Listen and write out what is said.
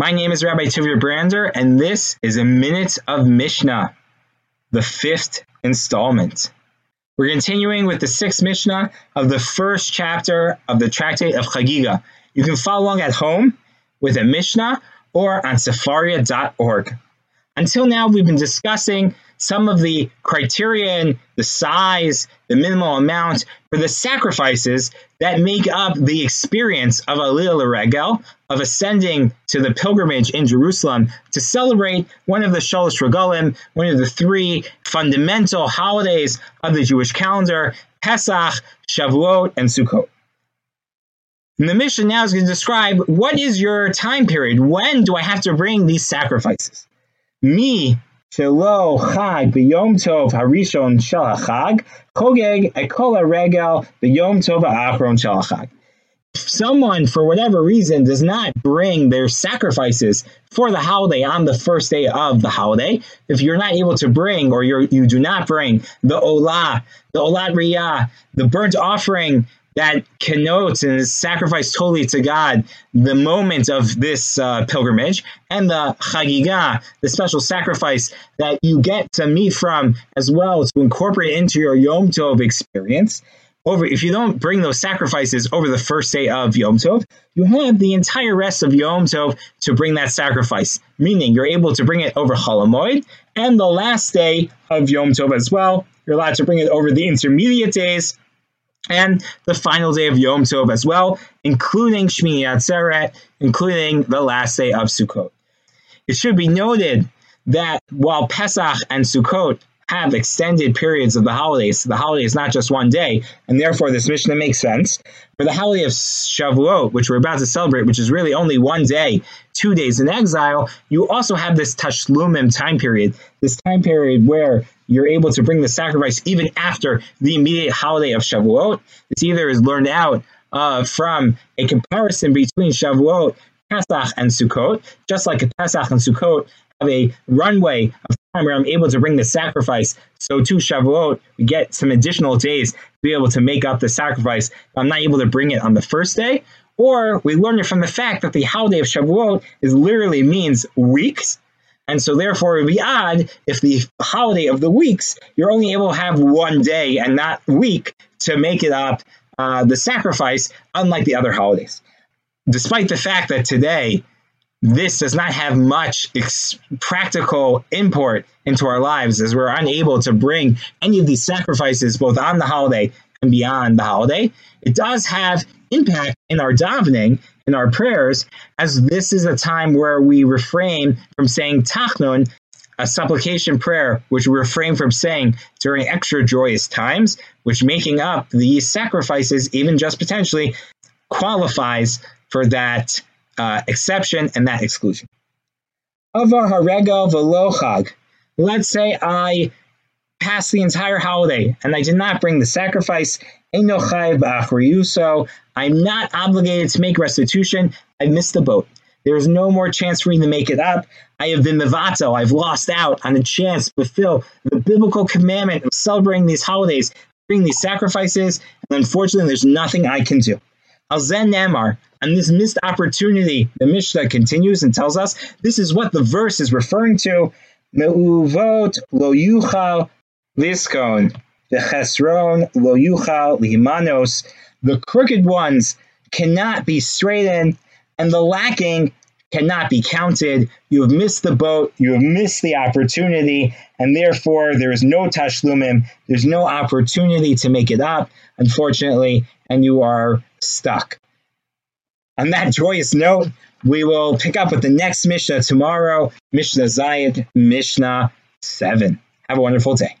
My name is Rabbi Tuvia Brander, and this is a Minute of Mishnah, the fifth installment. We're continuing with the sixth Mishnah of the first chapter of the Tractate of Chagiga. You can follow along at home with a Mishnah or on sefaria.org. Until now, we've been discussing some of the criterion, the size, the minimal amount for the sacrifices that make up the experience of Aliyah Regel, of ascending to the pilgrimage in Jerusalem to celebrate one of the Shalosh Regalim, one of the three fundamental holidays of the Jewish calendar, Pesach, Shavuot, and Sukkot. And the Mishnah now is going to describe what is your time period? When do I have to bring these sacrifices? Me, shelo chag b'yom tov harishon shel hachag, chogeg ekol regel b'yom tov ha'achron shel hachag. If someone, for whatever reason, does not bring their sacrifices for the holiday on the first day of the holiday, if you're not able to bring or you're, you do not bring the olah, the olat riyah, the burnt offering that connotes and is sacrificed totally to God the moment of this uh, pilgrimage, and the chagiga, the special sacrifice that you get to meet from as well to incorporate into your Yom Tov experience. Over, if you don't bring those sacrifices over the first day of Yom Tov, you have the entire rest of Yom Tov to bring that sacrifice. Meaning, you're able to bring it over Chol Hamoed and the last day of Yom Tov as well. You're allowed to bring it over the intermediate days and the final day of Yom Tov as well, including Shmini Atzeret, including the last day of Sukkot. It should be noted that while Pesach and Sukkot have extended periods of the holidays, the holiday is not just one day, and therefore this Mishnah makes sense. For the holiday of Shavuot, which we're about to celebrate, which is really only one day, two days in exile, you also have this Tashlumim time period, this time period where you're able to bring the sacrifice even after the immediate holiday of Shavuot. This either is learned out uh, from a comparison between Shavuot, Pesach, and Sukkot, just like a Pesach and Sukkot have a runway of time where I'm able to bring the sacrifice. So to Shavuot, we get some additional days to be able to make up the sacrifice. I'm not able to bring it on the first day, or we learn it from the fact that the holiday of Shavuot is literally means weeks. And so therefore it would be odd if the holiday of the weeks, you're only able to have one day and not week to make it up uh, the sacrifice, unlike the other holidays. Despite the fact that today, this does not have much ex- practical import into our lives as we're unable to bring any of these sacrifices both on the holiday and beyond the holiday. It does have impact in our davening, in our prayers, as this is a time where we refrain from saying tachnun, a supplication prayer, which we refrain from saying during extra joyous times, which making up these sacrifices, even just potentially, qualifies for that uh, exception and that exclusion. Avar haregal velochag. Let's say I passed the entire holiday and I did not bring the sacrifice. I'm not obligated to make restitution. I missed the boat. There is no more chance for me to make it up. I have been mivato. I've lost out on a chance to fulfill the biblical commandment of celebrating these holidays, bringing these sacrifices, and unfortunately, there's nothing I can do. Al Namar, and this missed opportunity, the Mishnah continues and tells us this is what the verse is referring to. Me'uvot lo yuchal liskon, the chesron lo yuchal lihimanos. The crooked ones cannot be straightened, and the lacking cannot be counted. You have missed the boat, you have missed the opportunity, and therefore there is no tashlumim, there's no opportunity to make it up, unfortunately, and you are stuck. On that joyous note, we will pick up with the next Mishnah tomorrow, Mishnah Zayed, Mishnah 7. Have a wonderful day.